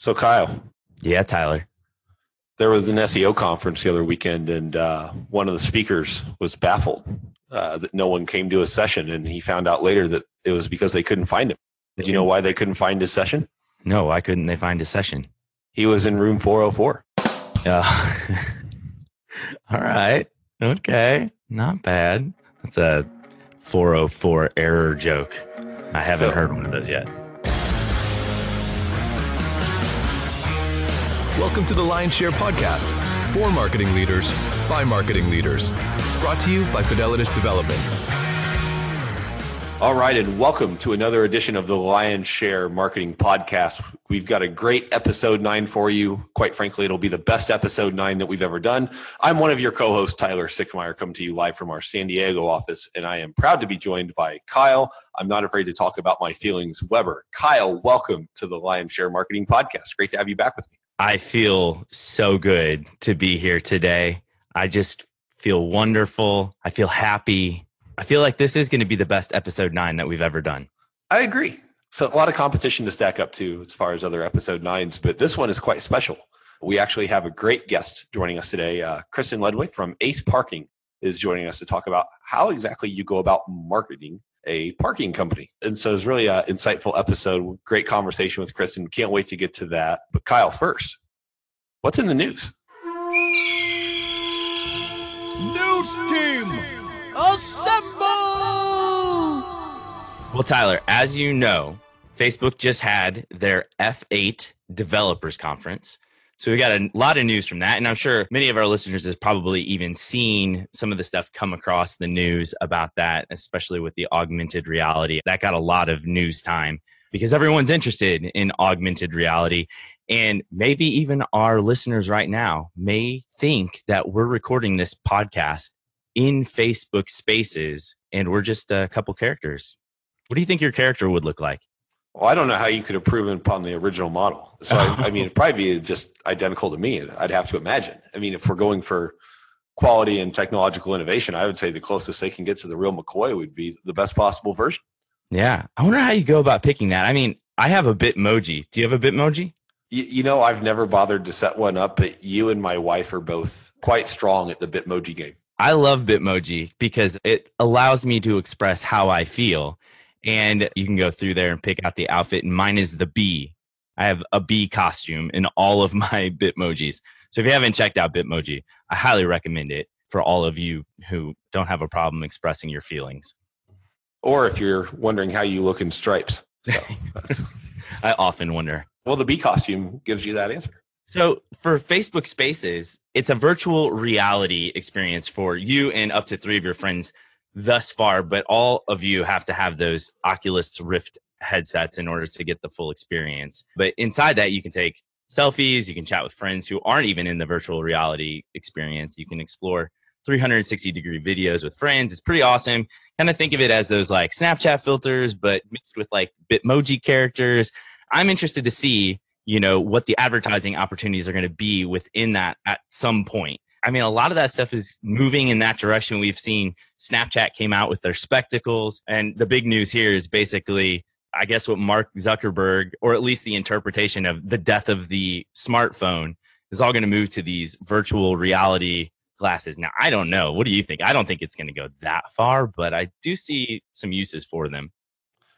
So, Kyle, Yeah, Tyler. there was an SEO conference the other weekend, and uh, one of the speakers was baffled uh, that no one came to his session, and he found out later that it was because they couldn't find him. Did you know why they couldn't find his session? No, why couldn't they find a session? He was in room 404. Uh, all right. Okay. Not bad. That's a 404 error joke. I haven't So- heard one of those yet. Welcome to the Lion Share Podcast for marketing leaders by marketing leaders. Brought to you by Fidelitas Development. All right, and welcome to another edition of the Lion Share Marketing Podcast. We've got a great episode nine for you. Quite frankly, it'll be the best episode nine that we've ever done. I'm one of your co hosts, Tyler Sickmeyer, coming to you live from our San Diego office, and I am proud to be joined by Kyle. I'm not afraid to talk about my feelings, Weber. Kyle, welcome to the Lion Share Marketing Podcast. Great to have you back with me. I feel so good to be here today. I just feel wonderful. I feel happy. I feel like this is going to be the best episode nine that we've ever done. I agree. So, a lot of competition to stack up to as far as other episode nines, but this one is quite special. We actually have a great guest joining us today. Uh, Kristen Ludwig from Ace Parking is joining us to talk about how exactly you go about marketing a parking company. And so it's really an insightful episode. Great conversation with Kristen. Can't wait to get to that. But Kyle, first, what's in the news? News Team! Assemble! Well, Tyler, as you know, Facebook just had their F8 developers conference. So we got a lot of news from that. And I'm sure many of our listeners has probably even seen some of the stuff come across the news about that, especially with the augmented reality. That got a lot of news time because everyone's interested in augmented reality. And maybe even our listeners right now may think that we're recording this podcast in Facebook spaces and we're just a couple characters. What do you think your character would look like? Well, I don't know how you could improve upon the original model. So, I, I mean, it'd probably be just identical to me. I'd have to imagine. I mean, if we're going for quality and technological innovation, I would say the closest they can get to the real McCoy would be the best possible version. Yeah. I wonder how you go about picking that. I mean, I have a Bitmoji. Do you have a Bitmoji? You, you know, I've never bothered to set one up, but you and my wife are both quite strong at the Bitmoji game. I love Bitmoji because it allows me to express how I feel. And you can go through there and pick out the outfit. And mine is the bee. I have a bee costume in all of my Bitmojis. So if you haven't checked out Bitmoji, I highly recommend it for all of you who don't have a problem expressing your feelings. Or if you're wondering how you look in stripes. So, I often wonder. well, the bee costume gives you that answer. So for Facebook Spaces, it's a virtual reality experience for you and up to three of your friends thus far, but all of you have to have those Oculus Rift headsets in order to get the full experience. But inside that, you can take selfies, you can chat with friends who aren't even in the virtual reality experience. You can explore 360 degree videos with friends. It's pretty awesome. Kind of think of it as those like Snapchat filters, but mixed with like Bitmoji characters. I'm interested to see you know what the advertising opportunities are going to be within that at some point i mean a lot of that stuff is moving in that direction. We've seen snapchat came out with their spectacles and the big news here is basically i guess what mark zuckerberg or at least the interpretation of the death of the smartphone is all going to move to these virtual reality glasses. Now i don't know. What do you think? I don't think it's going to go that far but i do see some uses for them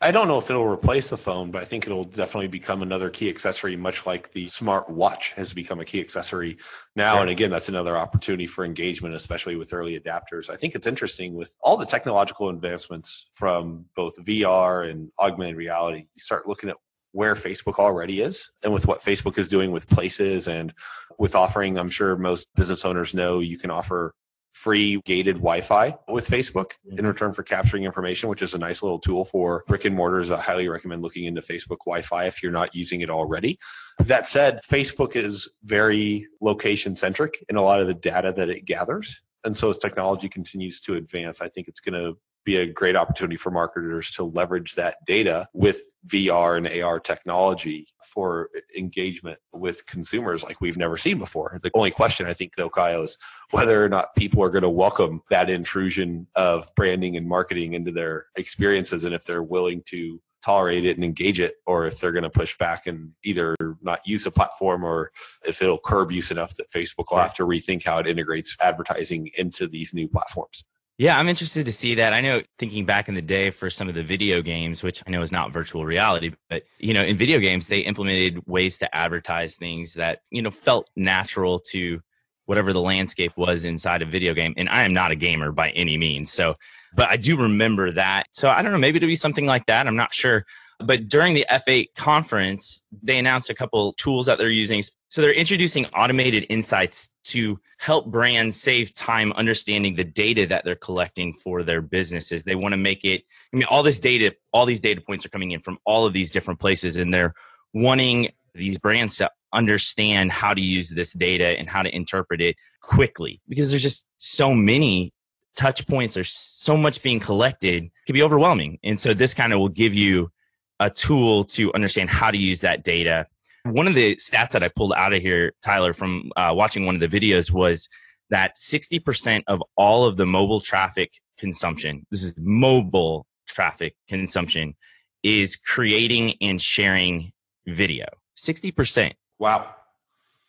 I don't know if it'll replace the phone, but I think it'll definitely become another key accessory, much like the smart watch has become a key accessory now. Sure. And again, that's another opportunity for engagement, especially with early adapters. I think it's interesting with all the technological advancements from both VR and augmented reality. You start looking at where Facebook already is and with what Facebook is doing with places and with offering, I'm sure most business owners know you can offer free gated Wi-Fi with Facebook mm-hmm. in return for capturing information, which is a nice little tool for brick and mortars. I highly recommend looking into Facebook Wi-Fi if you're not using it already. That said, Facebook is very location centric in a lot of the data that it gathers. And so as technology continues to advance, I think it's going to be a great opportunity for marketers to leverage that data with VR and AR technology for engagement with consumers like we've never seen before. The only question I think though, Kyle, is whether or not people are going to welcome that intrusion of branding and marketing into their experiences and if they're willing to tolerate it and engage it, or if they're going to push back and either not use the platform or if it'll curb use enough that Facebook will have to rethink how it integrates advertising into these new platforms. Yeah, I'm interested to see that. I know thinking back in the day for some of the video games, which I know is not virtual reality, but you know, in video games they implemented ways to advertise things that, you know, felt natural to whatever the landscape was inside a video game. And I am not a gamer by any means. So, but I do remember that. So I don't know, maybe it'll be something like that. I'm not sure. But during the F8 conference, they announced a couple tools that they're using. So they're introducing automated insights to help brands save time understanding the data that they're collecting for their businesses. They want to make it, I mean, all this data, all these data points are coming in from all of these different places, and they're wanting these brands to understand how to use this data and how to interpret it quickly because there's just so many touch points there's so much being collected it can be overwhelming and so this kind of will give you a tool to understand how to use that data. One of the stats that I pulled out of here, Tyler, from uh, watching one of the videos was that 60% of all of the mobile traffic consumption, this is mobile traffic consumption, is creating and sharing video. 60%. Wow.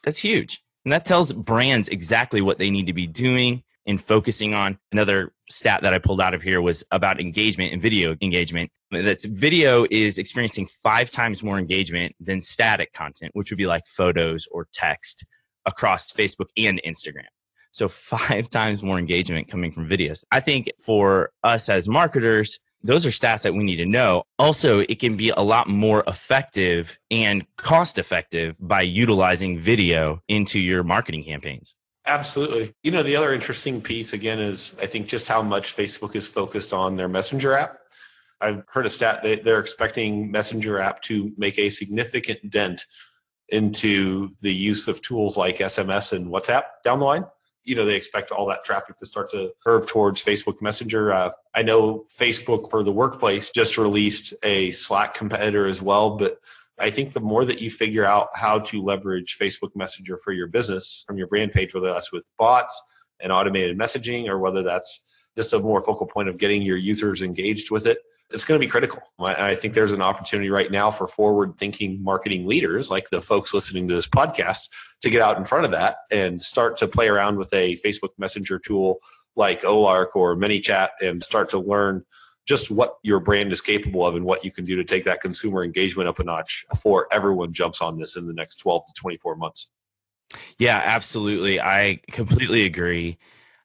That's huge. And that tells brands exactly what they need to be doing and focusing on. Another stat that I pulled out of here was about engagement and video engagement. That's video is experiencing five times more engagement than static content, which would be like photos or text across Facebook and Instagram. So five times more engagement coming from videos. I think for us as marketers, those are stats that we need to know. Also, it can be a lot more effective and cost effective by utilizing video into your marketing campaigns. Absolutely. You know, the other interesting piece again is I think just how much Facebook is focused on their Messenger app. I've heard a stat that they're expecting Messenger app to make a significant dent into the use of tools like SMS and WhatsApp down the line. You know, they expect all that traffic to start to curve towards Facebook Messenger. Uh, I know Facebook for the workplace just released a Slack competitor as well, but I think the more that you figure out how to leverage Facebook Messenger for your business from your brand page, whether that's with bots and automated messaging or whether that's just a more focal point of getting your users engaged with it, it's going to be critical. I think there's an opportunity right now for forward thinking marketing leaders like the folks listening to this podcast to get out in front of that and start to play around with a Facebook Messenger tool like Olark or ManyChat and start to learn just what your brand is capable of and what you can do to take that consumer engagement up a notch before everyone jumps on this in the next 12 to 24 months. Yeah, absolutely. I completely agree.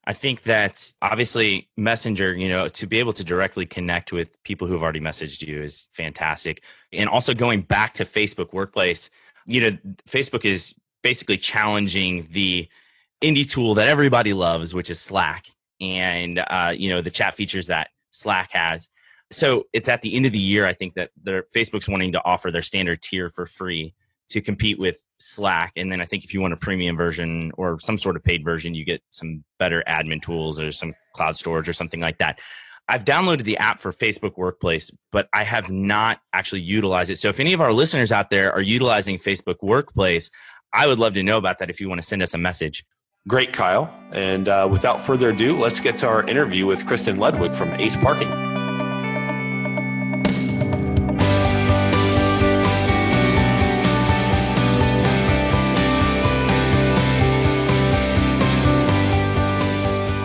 I think that obviously Messenger, you know, to be able to directly connect with people who have already messaged you is fantastic. And also going back to Facebook Workplace, you know, Facebook is basically challenging the indie tool that everybody loves, which is Slack, and uh, you know the chat features that Slack has. So it's at the end of the year, I think that their Facebook's wanting to offer their standard tier for free to compete with Slack. And then I think if you want a premium version or some sort of paid version, you get some better admin tools or some cloud storage or something like that. I've downloaded the app for Facebook Workplace, but I have not actually utilized it. So if any of our listeners out there are utilizing Facebook Workplace, I would love to know about that if you want to send us a message. Great, Kyle. And uh, without further ado, let's get to our interview with Kristen Ludwig from Ace Parking.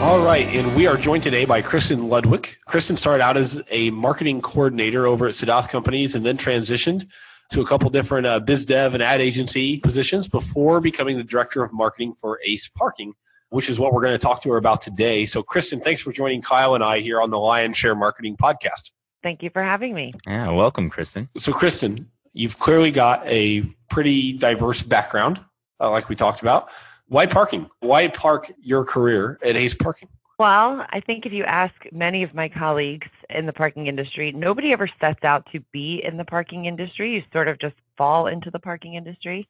All right, and we are joined today by Kristen Ludwig. Kristen started out as a marketing coordinator over at Suddath Companies and then transitioned to a couple different uh, biz dev and ad agency positions before becoming the director of marketing for Ace Parking, which is what we're going to talk to her about today. So, Kristen, thanks for joining Kyle and I here on the Lion Share Marketing Podcast. Thank you for having me. Yeah, welcome, Kristen. So, Kristen, you've clearly got a pretty diverse background, uh, like we talked about. Why parking? Why park your career at Ace Parking? Well, I think if you ask many of my colleagues in the parking industry, nobody ever sets out to be in the parking industry. You sort of just fall into the parking industry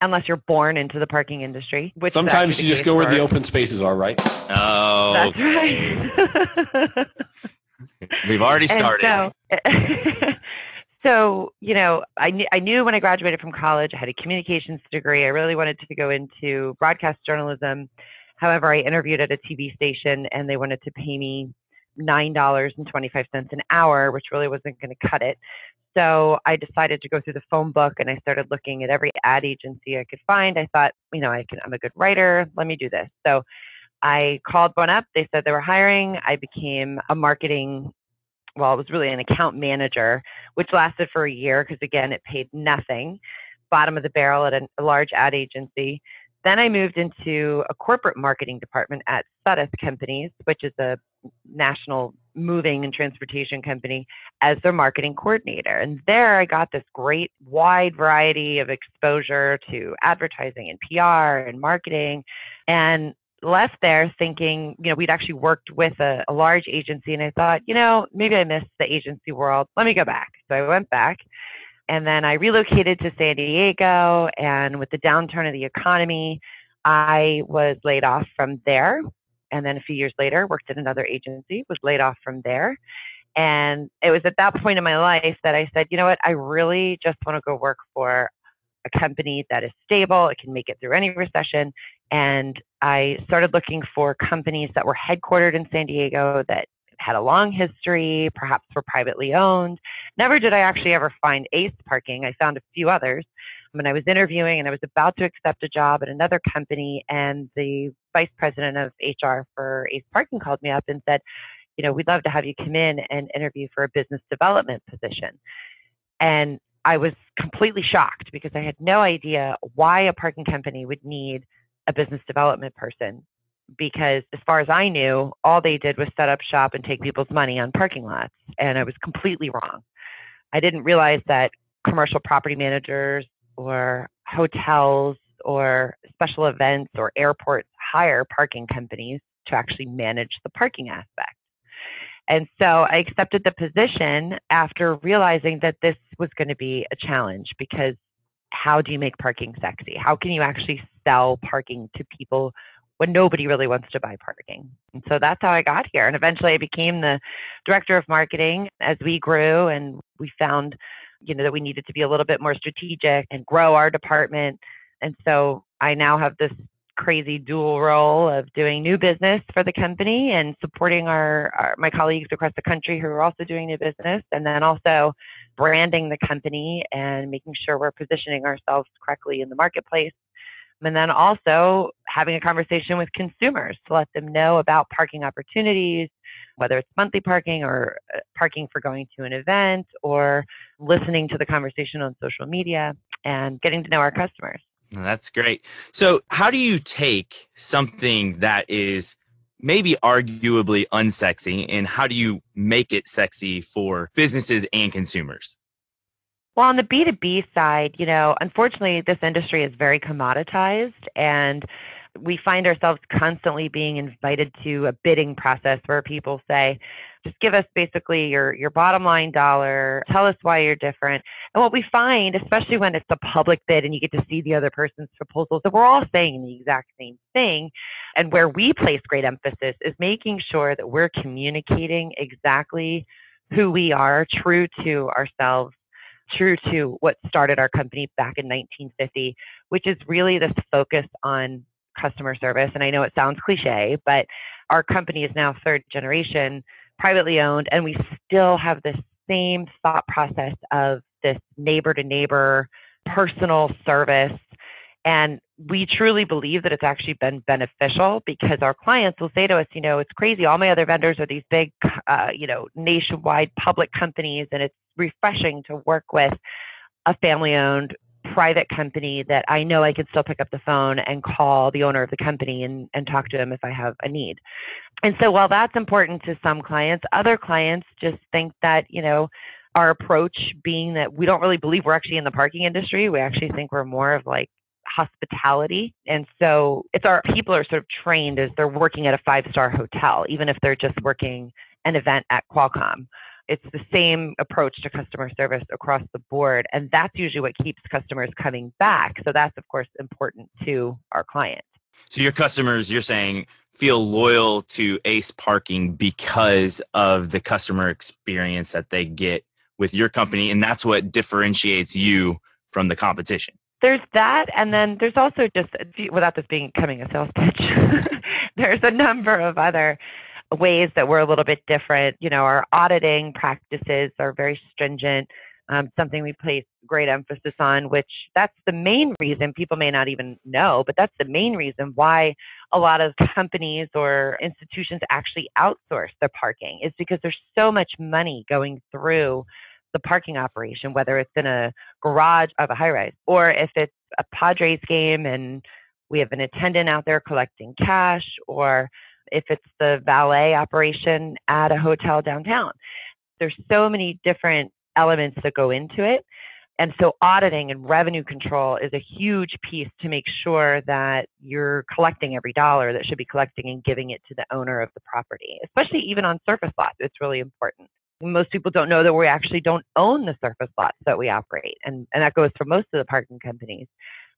unless you're born into the parking industry. Which Sometimes you just go where the open spaces are, right? Oh, That's right. we've already started. So, so, you know, I, kn- I knew when I graduated from college, I had a communications degree. I really wanted to go into broadcast journalism However, I interviewed at a TV station and they wanted to pay me $9.25 an hour, which really wasn't going to cut it. So I decided to go through the phone book and I started looking at every ad agency I could find. I thought, you know, I can, I'm a good writer. Let me do this. So I called one up. They said they were hiring. I became a marketing, well, it was really an account manager, which lasted for a year because, again, it paid nothing. Bottom of the barrel at a, a large ad agency. Then I moved into a corporate marketing department at Suddath Companies, which is a national moving and transportation company, as their marketing coordinator. And there I got this great wide variety of exposure to advertising and PR and marketing. And left there thinking, you know, we'd actually worked with a, a large agency. And I thought, you know, maybe I missed the agency world. Let me go back. So I went back and then I relocated to San Diego. And with the downturn of the economy, I was laid off from there. And then a few years later, worked at another agency, was laid off from there. And it was at that point in my life that I said, you know what, I really just want to go work for a company that is stable, it can make it through any recession. And I started looking for companies that were headquartered in San Diego that had a long history, perhaps were privately owned. Never did I actually ever find Ace Parking. I found a few others. When I was interviewing and I was about to accept a job at another company, and the vice president of HR for Ace Parking called me up and said, You know, we'd love to have you come in and interview for a business development position. And I was completely shocked because I had no idea why a parking company would need a business development person because as far as I knew, all they did was set up shop and take people's money on parking lots. And I was completely wrong. I didn't realize that commercial property managers or hotels or special events or airports hire parking companies to actually manage the parking aspect. And so I accepted the position after realizing that this was going to be a challenge because how do you make parking sexy? How can you actually sell parking to people when nobody really wants to buy parking. And so that's how I got here. And eventually I became the director of marketing as we grew and we found, you know, that we needed to be a little bit more strategic and grow our department. And so I now have this crazy dual role of doing new business for the company and supporting our, our, my colleagues across the country who are also doing new business and then also branding the company and making sure we're positioning ourselves correctly in the marketplace and then also having a conversation with consumers to let them know about parking opportunities, whether it's monthly parking or uh, parking for going to an event or listening to the conversation on social media and getting to know our customers. That's great. So, how do you take something that is maybe arguably unsexy and how do you make it sexy for businesses and consumers? Well, on the B2B side, you know, unfortunately, this industry is very commoditized and we find ourselves constantly being invited to a bidding process where people say, just give us basically your, your bottom line dollar, tell us why you're different. And what we find, especially when it's a public bid and you get to see the other person's proposals, that we're all saying the exact same thing. And where we place great emphasis is making sure that we're communicating exactly who we are, true to ourselves true to what started our company back in 1950, which is really this focus on customer service. And I know it sounds cliche, but our company is now third generation, privately owned, and we still have this same thought process of this neighbor to neighbor personal service. And we truly believe that it's actually been beneficial because our clients will say to us, you know, it's crazy. All my other vendors are these big, uh, you know, nationwide public companies, and it's refreshing to work with a family owned private company that I know I can still pick up the phone and call the owner of the company and, and talk to him if I have a need. And so while that's important to some clients, other clients just think that, you know, our approach being that we don't really believe we're actually in the parking industry. We actually think we're more of like hospitality. And so it's our people are sort of trained as they're working at a five star hotel, even if they're just working an event at Qualcomm it's the same approach to customer service across the board. And that's usually what keeps customers coming back. So that's, of course, important to our clients. So your customers, you're saying, feel loyal to Ace Parking because of the customer experience that they get with your company. And that's what differentiates you from the competition. There's that. And then there's also just, without this becoming a sales pitch, there's a number of other ways that we're a little bit different. You know, our auditing practices are very stringent. Um, something we place great emphasis on, which that's the main reason people may not even know, but that's the main reason why a lot of companies or institutions actually outsource their parking is because there's so much money going through the parking operation, whether it's in a garage of a high rise or if it's a Padres game and we have an attendant out there collecting cash, or if it's the valet operation at a hotel downtown. There's so many different elements that go into it. And so auditing and revenue control is a huge piece to make sure that you're collecting every dollar that should be collecting and giving it to the owner of the property, especially even on surface lots. It's really important most people don't know that we actually don't own the surface lots that we operate. And, and that goes for most of the parking companies.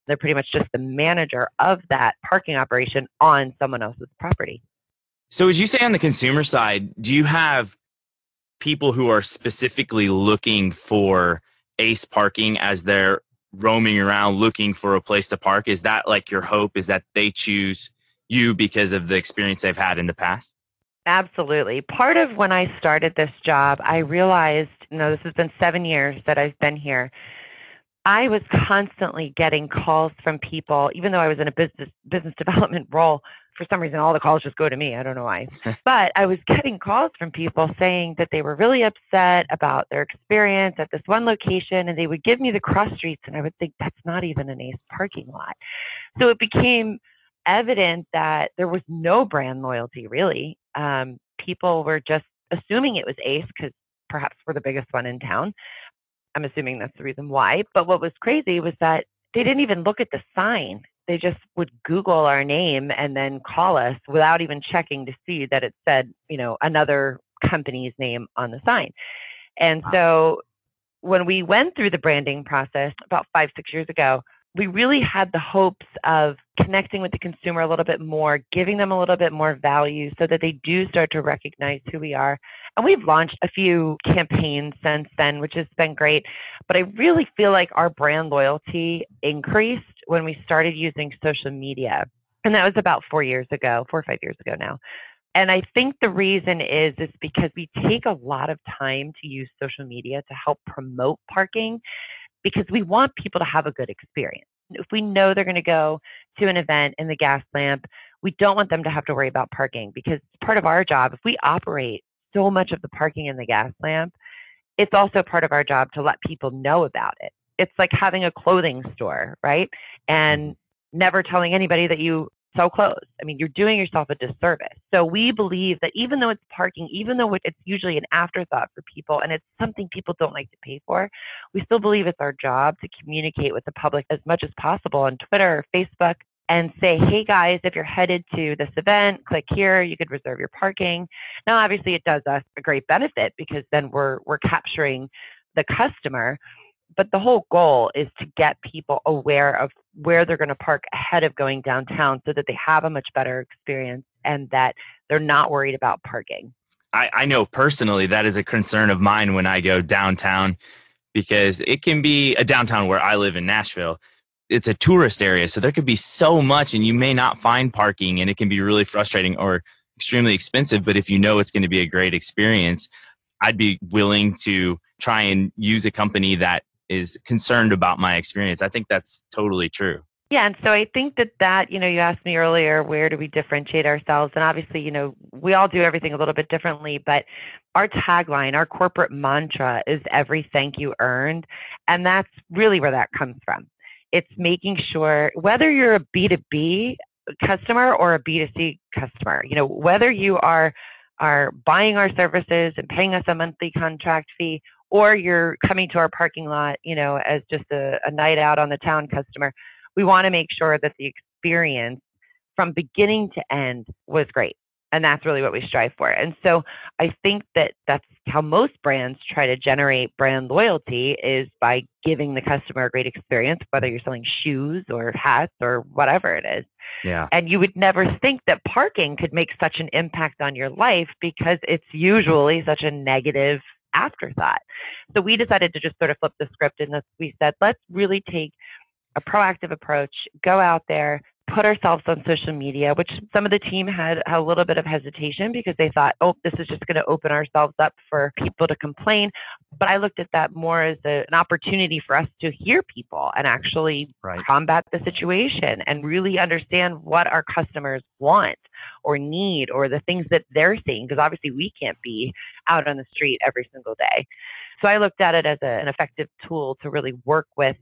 They're pretty much just the manager of that parking operation on someone else's property. So, as you say on the consumer side, do you have people who are specifically looking for ace parking as they're roaming around looking for a place to park? Is that like your hope? Is that they choose you because of the experience they've had in the past? Absolutely. Part of when I started this job, I realized, you know, this has been seven years that I've been here. I was constantly getting calls from people, even though I was in a business business development role. For some reason, all the calls just go to me. I don't know why. but I was getting calls from people saying that they were really upset about their experience at this one location, and they would give me the cross streets, and I would think that's not even an ACE parking lot. So it became evident that there was no brand loyalty really um, people were just assuming it was Ace because perhaps we're the biggest one in town. I'm assuming that's the reason why. But what was crazy was that they didn't even look at the sign. They just would Google our name and then call us without even checking to see that it said, you know, another company's name on the sign. And so when we went through the branding process about five, six years ago, we really had the hopes of connecting with the consumer a little bit more, giving them a little bit more value so that they do start to recognize who we are. And we've launched a few campaigns since then, which has been great. But I really feel like our brand loyalty increased when we started using social media. And that was about four years ago, four or five years ago now. And I think the reason is is because we take a lot of time to use social media to help promote parking because we want people to have a good experience. If we know they're going to go to an event in the gas lamp, we don't want them to have to worry about parking because it's part of our job, if we operate so much of the parking in the gas lamp, it's also part of our job to let people know about it. It's like having a clothing store, right? And mm-hmm. never telling anybody that you so close. I mean, you're doing yourself a disservice. So we believe that even though it's parking, even though it's usually an afterthought for people and it's something people don't like to pay for, we still believe it's our job to communicate with the public as much as possible on Twitter or Facebook and say, hey guys, if you're headed to this event, click here, you could reserve your parking. Now, obviously, it does us a great benefit because then we're, we're capturing the customer but the whole goal is to get people aware of where they're going to park ahead of going downtown so that they have a much better experience and that they're not worried about parking. I, I know personally that is a concern of mine when I go downtown because it can be a downtown where I live in Nashville. It's a tourist area, so there could be so much, and you may not find parking, and it can be really frustrating or extremely expensive. But if you know it's going to be a great experience, I'd be willing to try and use a company that is concerned about my experience. I think that's totally true. Yeah, and so I think that that, you know, you asked me earlier, where do we differentiate ourselves? And obviously, you know, we all do everything a little bit differently, but our tagline, our corporate mantra is every thank you earned. And that's really where that comes from. It's making sure whether you're a B2B customer or a B2C customer, you know, whether you are are buying our services and paying us a monthly contract fee or you're coming to our parking lot, you know, as just a, a night out on the town customer, we want to make sure that the experience from beginning to end was great. And that's really what we strive for. And so I think that that's how most brands try to generate brand loyalty is by giving the customer a great experience, whether you're selling shoes or hats or whatever it is. Yeah. And you would never think that parking could make such an impact on your life because it's usually such a negative afterthought. So we decided to just sort of flip the script and we said, let's really take a proactive approach, go out there, put ourselves on social media, which some of the team had a little bit of hesitation because they thought, oh, this is just going to open ourselves up for people to complain. But I looked at that more as a, an opportunity for us to hear people and actually Right. combat the situation and really understand what our customers want or need or the things that they're seeing because obviously we can't be out on the street every single day. So I looked at it as a, an effective tool to really work with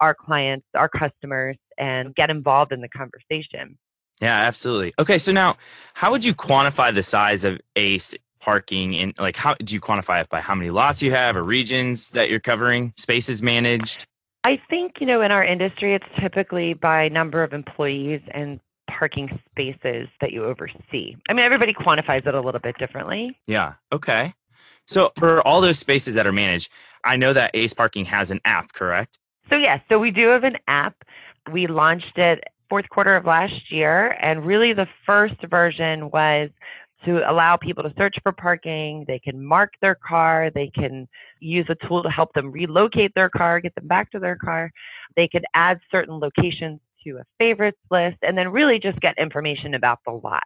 our clients, our customers, and get involved in the conversation. Yeah, absolutely. Okay, so now how would you quantify the size of ACE parking and like how do you quantify it by how many lots you have or regions that you're covering, spaces managed? I think, you know, in our industry, it's typically by number of employees and parking spaces that you oversee. I mean, everybody quantifies it a little bit differently. Yeah. Okay. So for all those spaces that are managed, I know that Ace Parking has an app, correct? So, yes, so we do have an app. We launched it fourth quarter of last year, and really the first version was to allow people to search for parking. They can mark their car, they can use a tool to help them relocate their car, get them back to their car. They could add certain locations to a favorites list, and then really just get information about the lot.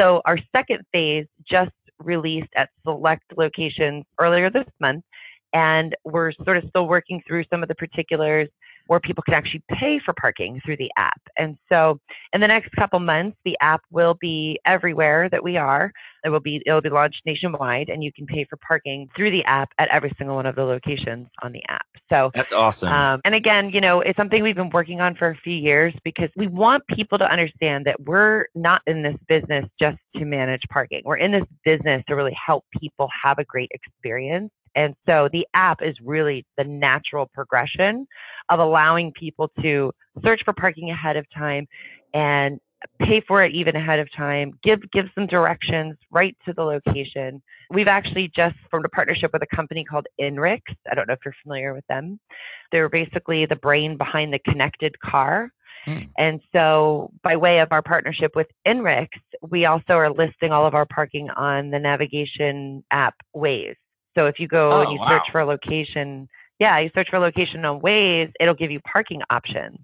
So, our second phase just released at select locations earlier this month and we're sort of still working through some of the particulars where people can actually pay for parking through the app. And so in the next couple months, the app will be everywhere that we are. It will be it'll be launched nationwide and you can pay for parking through the app at every single one of the locations on the app. So That's awesome. um, and again, you know, it's something we've been working on for a few years because we want people to understand that we're not in this business just to manage parking. We're in this business to really help people have a great experience. And so the app is really the natural progression of allowing people to search for parking ahead of time and pay for it even ahead of time, give give some directions right to the location. We've actually just formed a partnership with a company called Inrix. I don't know if you're familiar with them. They're basically the brain behind the connected car. Hmm. And so, by way of our partnership with Inrix, we also are listing all of our parking on the navigation app Waze. So, if you go and Oh, you search for a location, yeah, you search for a location on Waze, it'll give you parking options.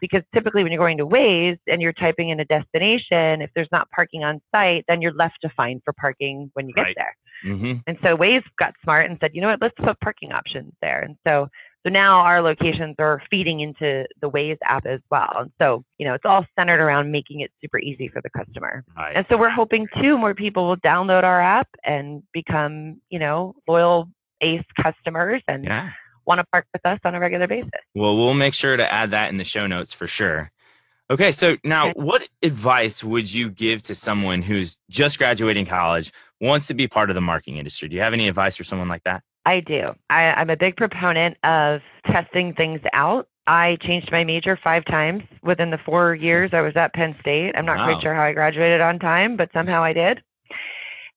Because typically, when you're going to Waze and you're typing in a destination, if there's not parking on site, then you're left to find for parking when you get Right. there. hmm And so Waze got smart and said, you know what, let's put parking options there. And so so now our locations are feeding into the Waze app as well. And so, you know, it's all centered around making it super easy for the customer. Right. And so we're hoping too more people will download our app and become, you know, loyal ACE customers and Yeah. want to park with us on a regular basis. Well, we'll make sure to add that in the show notes for sure. Okay, so now what advice would you give to someone who's just graduating college, wants to be part of the marketing industry? Do you have any advice for someone like that? I do. I, I'm a big proponent of testing things out. I changed my major five times within the four years I was at Penn State. I'm not Wow. quite sure how I graduated on time, but somehow I did.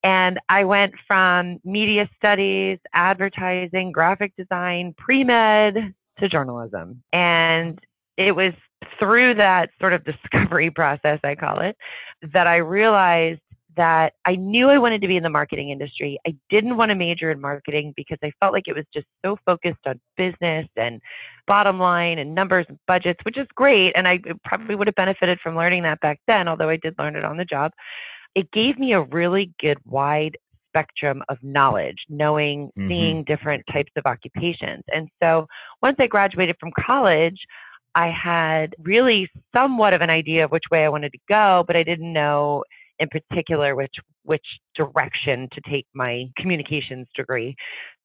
And I went from media studies, advertising, graphic design, pre med to journalism. And it was through that sort of discovery process, I call it, that I realized that I knew I wanted to be in the marketing industry. I didn't want to major in marketing because I felt like it was just so focused on business and bottom line and numbers and budgets, which is great. And I probably would have benefited from learning that back then, although I did learn it on the job. It gave me a really good wide spectrum of knowledge, knowing, Mhm. seeing different types of occupations. And so once I graduated from college, I had really somewhat of an idea of which way I wanted to go, but I didn't know in particular which which direction to take my communications degree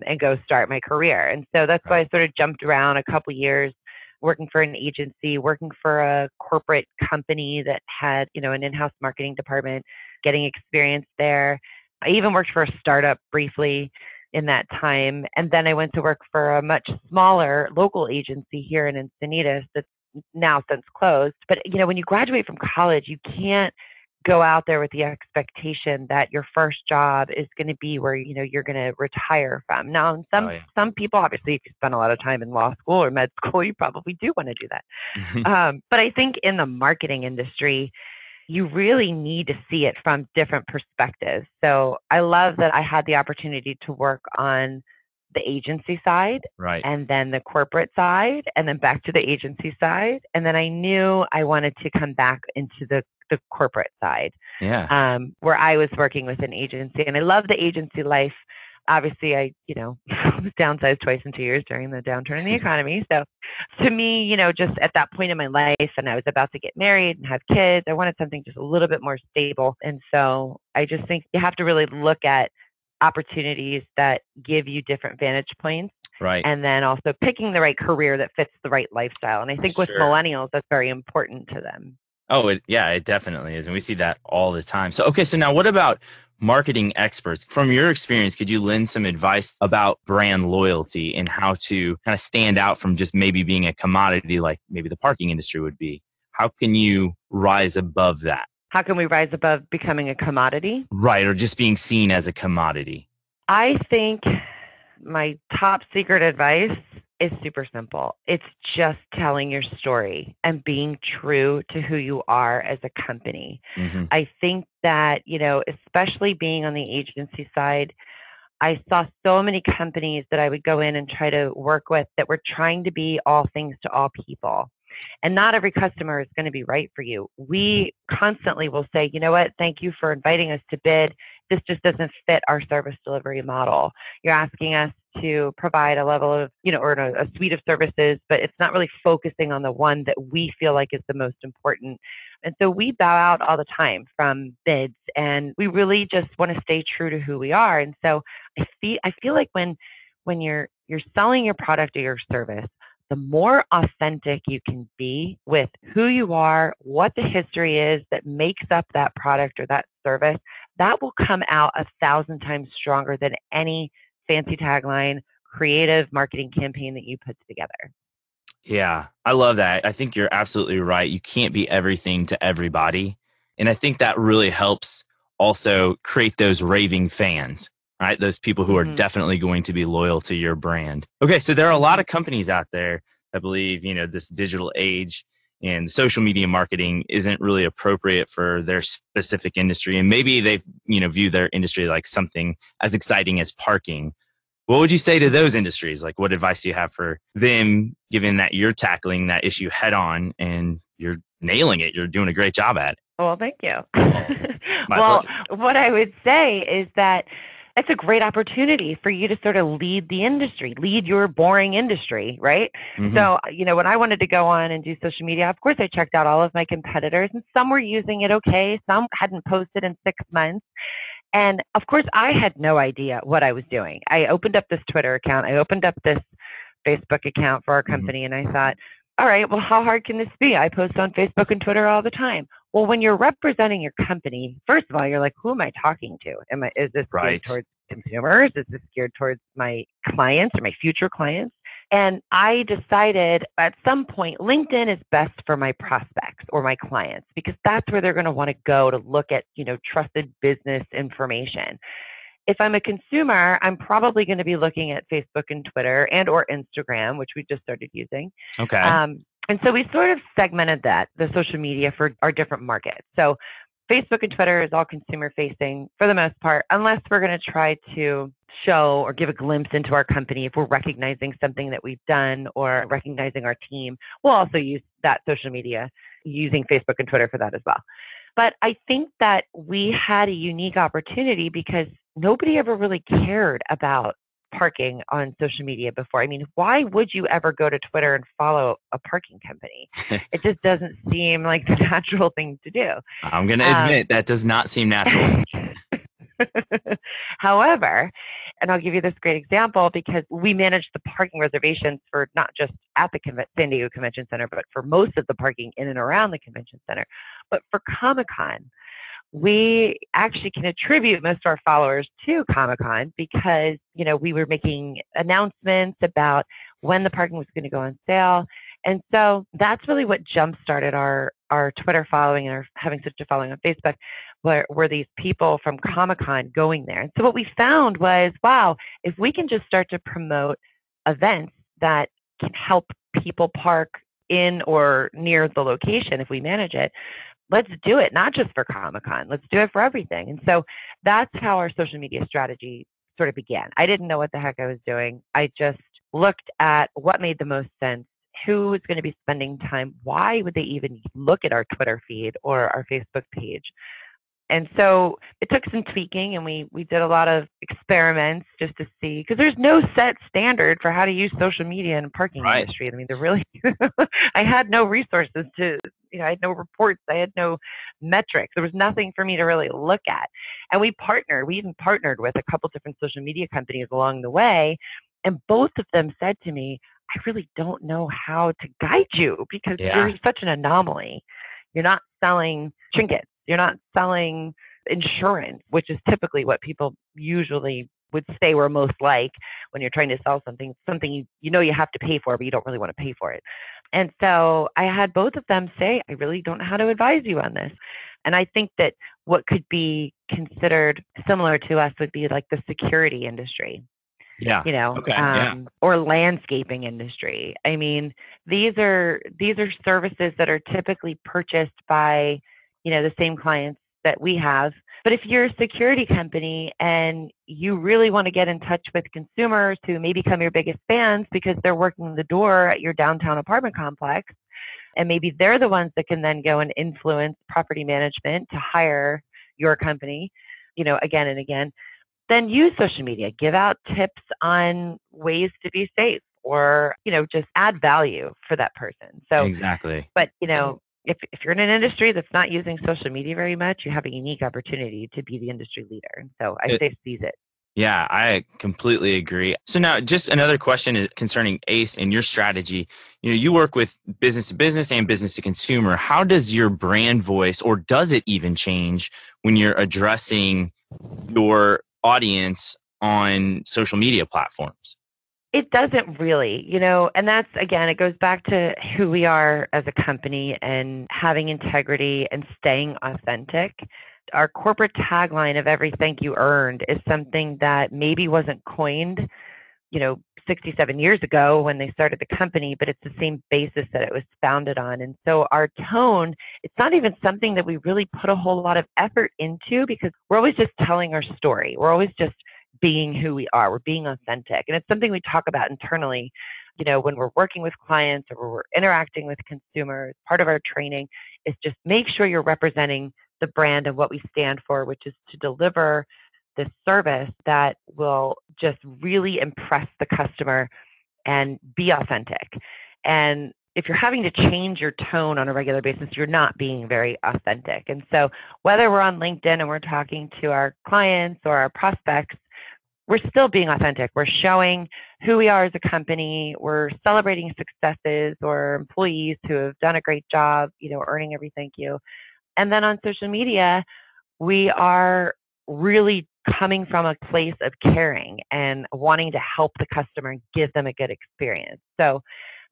and go start my career. And so that's why I sort of jumped around a couple years working for an agency, working for a corporate company that had, you know, an in-house marketing department, getting experience there. I even worked for a startup briefly in that time. And then I went to work for a much smaller local agency here in Encinitas that's now since closed. But you know, when you graduate from college, you can't go out there with the expectation that your first job is going to be where you know you're going to retire from. Now, some Oh, yeah. some people, obviously, if you spend a lot of time in law school or med school, you probably do want to do that. um, but I think in the marketing industry, you really need to see it from different perspectives. So I love that I had the opportunity to work on the agency side Right. and then the corporate side and then back to the agency side and then i knew i wanted to come back into the the corporate side Yeah. um, where i was working with an agency and i love the agency life obviously i you know was downsized twice in two years during the downturn in the economy so to me you know just at that point in my life and i was about to get married and have kids i wanted something just a little bit more stable and so i just think you have to really look at opportunities that give you different vantage points Right. and then also picking the right career that fits the right lifestyle and i think with Sure. millennials that's very important to them Oh, it, yeah, it definitely is. And we see that all the time. So, okay, so now what about marketing experts? From your experience, could you lend some advice about brand loyalty and how to kind of stand out from just maybe being a commodity like maybe the parking industry would be? How can you rise above that? How can we rise above becoming a commodity Right, or just being seen as a commodity? I think my top secret advice is super simple. It's just telling your story and being true to who you are as a company. hmm I think that, you know, especially being on the agency side, I saw so many companies that I would go in and try to work with that were trying to be all things to all people. And not every customer is going to be right for you. We mm-hmm. constantly will say, you know what, thank you for inviting us to bid. This just doesn't fit our service delivery model. You're asking us to provide a level of, you know, or a, a suite of services, but it's not really focusing on the one that we feel like is the most important. And so we bow out all the time from bids and we really just want to stay true to who we are. And so I feel I feel like when when you're you're selling your product or your service, the more authentic you can be with who you are, what the history is that makes up that product or that service, that will come out a thousand times stronger than any fancy tagline, creative marketing campaign that you put together. Yeah, I love that. I think you're absolutely right. You can't be everything to everybody. And I think that really helps also create those raving fans, right? Those people who are Mhm. definitely going to be loyal to your brand. Okay, so there are a lot of companies out there that believe, you know, this digital age and social media marketing isn't really appropriate for their specific industry. And maybe they've, you know, view their industry like something as exciting as parking. What would you say to those industries? Like, what advice do you have for them, given that you're tackling that issue head on and you're nailing it? You're doing a great job at it. Well, thank you. Well, pleasure. what I would say is that it's a great opportunity for you to sort of lead the industry, lead your boring industry, right? Mhm. So, you know, when I wanted to go on and do social media, of course, I checked out all of my competitors, and some were using it okay, some hadn't posted in six months. And of course, I had no idea what I was doing. I opened up this Twitter account, I opened up this Facebook account for our Mhm. company, and I thought, all right, well, how hard can this be? I post on Facebook and Twitter all the time. Well, when you're representing your company, first of all, you're like, who am I talking to? Am I is this geared towards consumers? Is this geared towards my clients or my future clients? And I decided at some point LinkedIn is best for my prospects or my clients because that's where they're going to want to go to look at, you know, trusted business information. If I'm a consumer, I'm probably going to be looking at Facebook and Twitter and or Instagram, which we just started using. Okay. Um, and so we sort of segmented that, the social media for our different markets. So Facebook and Twitter is all consumer facing for the most part, unless we're going to try to show or give a glimpse into our company. If we're recognizing something that we've done or recognizing our team, we'll also use that social media using Facebook and Twitter for that as well. But I think that we had a unique opportunity because nobody ever really cared about parking on social media before. I mean, why would you ever go to Twitter and follow a parking company? it just doesn't seem like the natural thing to do. I'm going to um, admit that does not seem natural. to me. However, and I'll give you this great example because we manage the parking reservations for not just at the San Diego Convention Center, but for most of the parking in and around the convention center. But for Comic Con, we actually can attribute most of our followers to Comic Con because, you know, we were making announcements about when the parking was going to go on sale. And so that's really what jump started our, our Twitter following and our having such a following on Facebook were, were these people from Comic Con going there. And so what we found was, wow, if we can just start to promote events that can help people park in or near the location if we manage it, let's do it, not just for Comic Con, let's do it for everything. And so that's how our social media strategy sort of began. I didn't know what the heck I was doing. I just looked at what made the most sense. Who was going to be spending time? Why would they even look at our Twitter feed or our Facebook page? And so it took some tweaking and we we did a lot of experiments just to see because there's no set standard for how to use social media in the parking Right. industry. I mean there really i had no resources to you know i had no reports i had no metrics. There was nothing for me to really look at. And we partnered we even partnered with a couple different social media companies along the way and both of them said to me i really don't know how to guide you because Yeah. you're such an anomaly. You're not selling trinkets you're not selling insurance, which is typically what people usually would say we're most like when you're trying to sell something, something you, you know you have to pay for, but you don't really want to pay for it. And so I had both of them say, I really don't know how to advise you on this. And I think that what could be considered similar to us would be like the security industry Yeah. you know, Okay, yeah. um, or landscaping industry. I mean, these are these are services that are typically purchased by, you know, the same clients that we have. But if you're a security company and you really want to get in touch with consumers who may become your biggest fans because they're working the door at your downtown apartment complex, and maybe they're the ones that can then go and influence property management to hire your company, you know, again and again then use social media give out tips on ways to be safe or you know just add value for that person so exactly. but you know if, if you're in an industry that's not using social media very much you have a unique opportunity to be the industry leader so i say seize it Yeah, I completely agree. So now just another question is concerning ACE and your strategy. You know, you work with business to business and business to consumer. How does your brand voice or does it even change when you're addressing your audience on social media platforms? It doesn't really you know and that's again it goes back to who we are as a company and having integrity and staying authentic. Our corporate tagline of every thank you earned is something that maybe wasn't coined you know 67 years ago when they started the company but it's the same basis that it was founded on. And so our tone it's not even something that we really put a whole lot of effort into because we're always just telling our story. We're always just being who we are. We're being authentic. And it's something we talk about internally, you know, when we're working with clients or we're interacting with consumers. Part of our training is just make sure you're representing the brand and what we stand for, which is to deliver this service that will just really impress the customer and be authentic. And if you're having to change your tone on a regular basis, you're not being very authentic. And so, whether we're on LinkedIn and we're talking to our clients or our prospects, we're still being authentic. We're showing who we are as a company. We're celebrating successes or employees who have done a great job, you know, earning every thank you. And then on social media, we are really coming from a place of caring and wanting to help the customer and give them a good experience. So,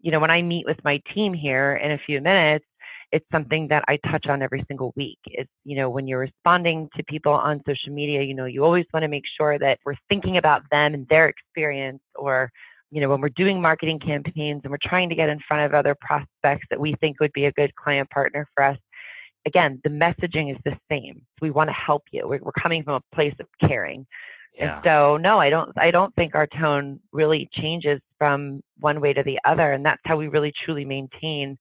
you know, when I meet with my team here in a few minutes, it's something that I touch on every single week. It's, you know, when you're responding to people on social media, you know, you always want to make sure that we're thinking about them and their experience or, you know, when we're doing marketing campaigns and we're trying to get in front of other prospects that we think would be a good client partner for us. Again, the messaging is the same. We want to help you. We're, we're coming from a place of caring. Yeah. And so no, I don't I don't think our tone really changes from one way to the other. And that's how we really truly maintain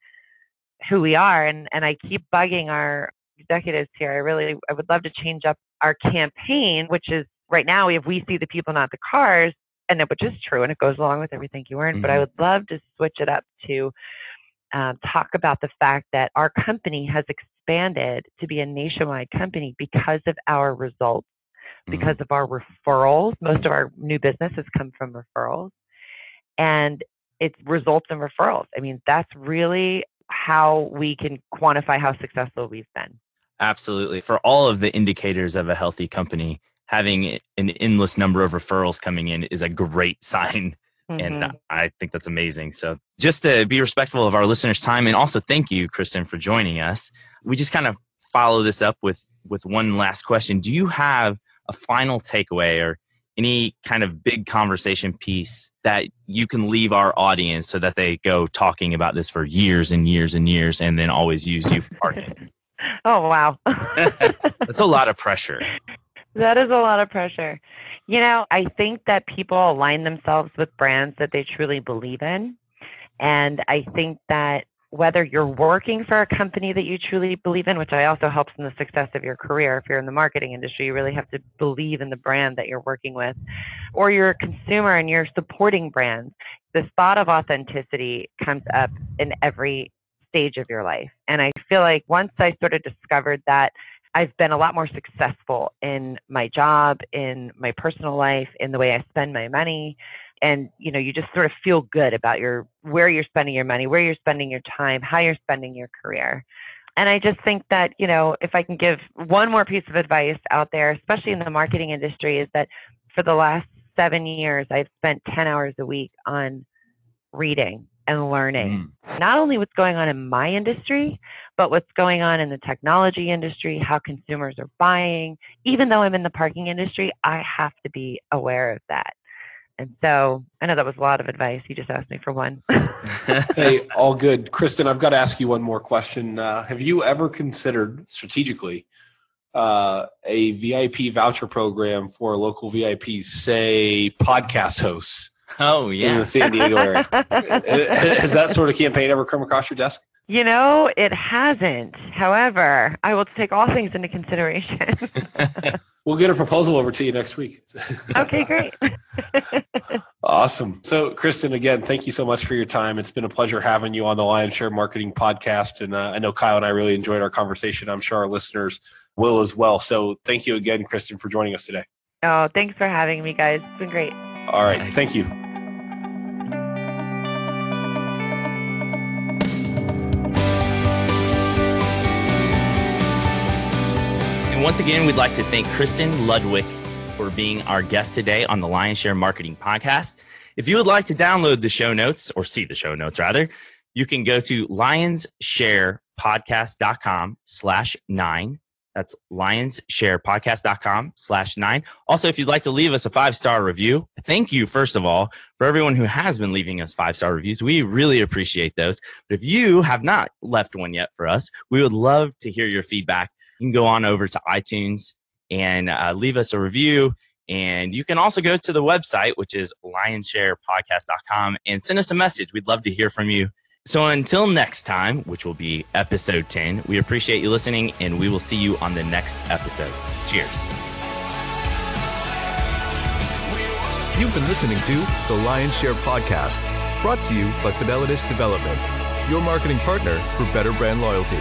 who we are. And and I keep bugging our executives here. I really I would love to change up our campaign, which is right now we have we see the people, not the cars, and that which is true and it goes along with everything you earn. But I Mhm. would love to switch it up to um, talk about the fact that our company has expanded to be a nationwide company because of our results Mhm. because of our referrals. Most of our new business has come from referrals. And it results in referrals. I mean, that's really how we can quantify how successful we've been. Absolutely. For all of the indicators of a healthy company, having an endless number of referrals coming in is a great sign. And Mhm. I think that's amazing. So, just to be respectful of our listeners' time, and also thank you, Kristen, for joining us. We just kind of follow this up with with one last question. Do you have a final takeaway or any kind of big conversation piece that you can leave our audience so that they go talking about this for years and years and years, and then always use you for marketing? oh, wow. That's a lot of pressure. that is a lot of pressure. You know, I think that people align themselves with brands that they truly believe in. And I think that whether you're working for a company that you truly believe in, which I also helps in the success of your career. If you're in the marketing industry, you really have to believe in the brand that you're working with, or you're a consumer and you're supporting brands. This thought of authenticity comes up in every stage of your life. And I feel like once I sort of discovered that, I've been a lot more successful in my job, in my personal life, in the way I spend my money and you know you just sort of feel good about your where you're spending your money where you're spending your time how you're spending your career. And i just think that you know if i can give one more piece of advice out there especially in the marketing industry is that for the last seven years i've spent 10 hours a week on reading and learning. Mm. not only what's going on in my industry but what's going on in the technology industry how consumers are buying. Even though i'm in the parking industry i have to be aware of that and so I know that was a lot of advice. You just asked me for one. hey, all good. Kristen, I've got to ask you one more question. Uh, have you ever considered strategically uh, a VIP voucher program for local VIPs, say podcast hosts? Oh, yeah. In the San Diego area. Has that sort of campaign ever come across your desk? You know, it hasn't. However, I will take all things into consideration. we'll get a proposal over to you next week. okay, great. awesome. So, Kristen, again, thank you so much for your time. It's been a pleasure having you on the Lion Share Marketing Podcast. And uh, I know Kyle and I really enjoyed our conversation. I'm sure our listeners will as well. So, thank you again, Kristen, for joining us today. Oh, thanks for having me, guys. It's been great. All right. Thank you. And once again, we'd like to thank Kristen Ludwig for being our guest today on the Lion Share Marketing Podcast. If you would like to download the show notes or see the show notes rather, you can go to lionsharepodcast.com slash nine. That's lionsharepodcast.com slash nine. Also, if you'd like to leave us a five star review, thank you, first of all, for everyone who has been leaving us five star reviews. We really appreciate those. But if you have not left one yet for us, we would love to hear your feedback you can go on over to iTunes and uh, leave us a review. And you can also go to the website, which is lionsharepodcast.com, and send us a message. We'd love to hear from you. So until next time, which will be episode 10, we appreciate you listening, and we will see you on the next episode. Cheers. You've been listening to the Lion Share Podcast, brought to you by Fidelitas Development, your marketing partner for better brand loyalty.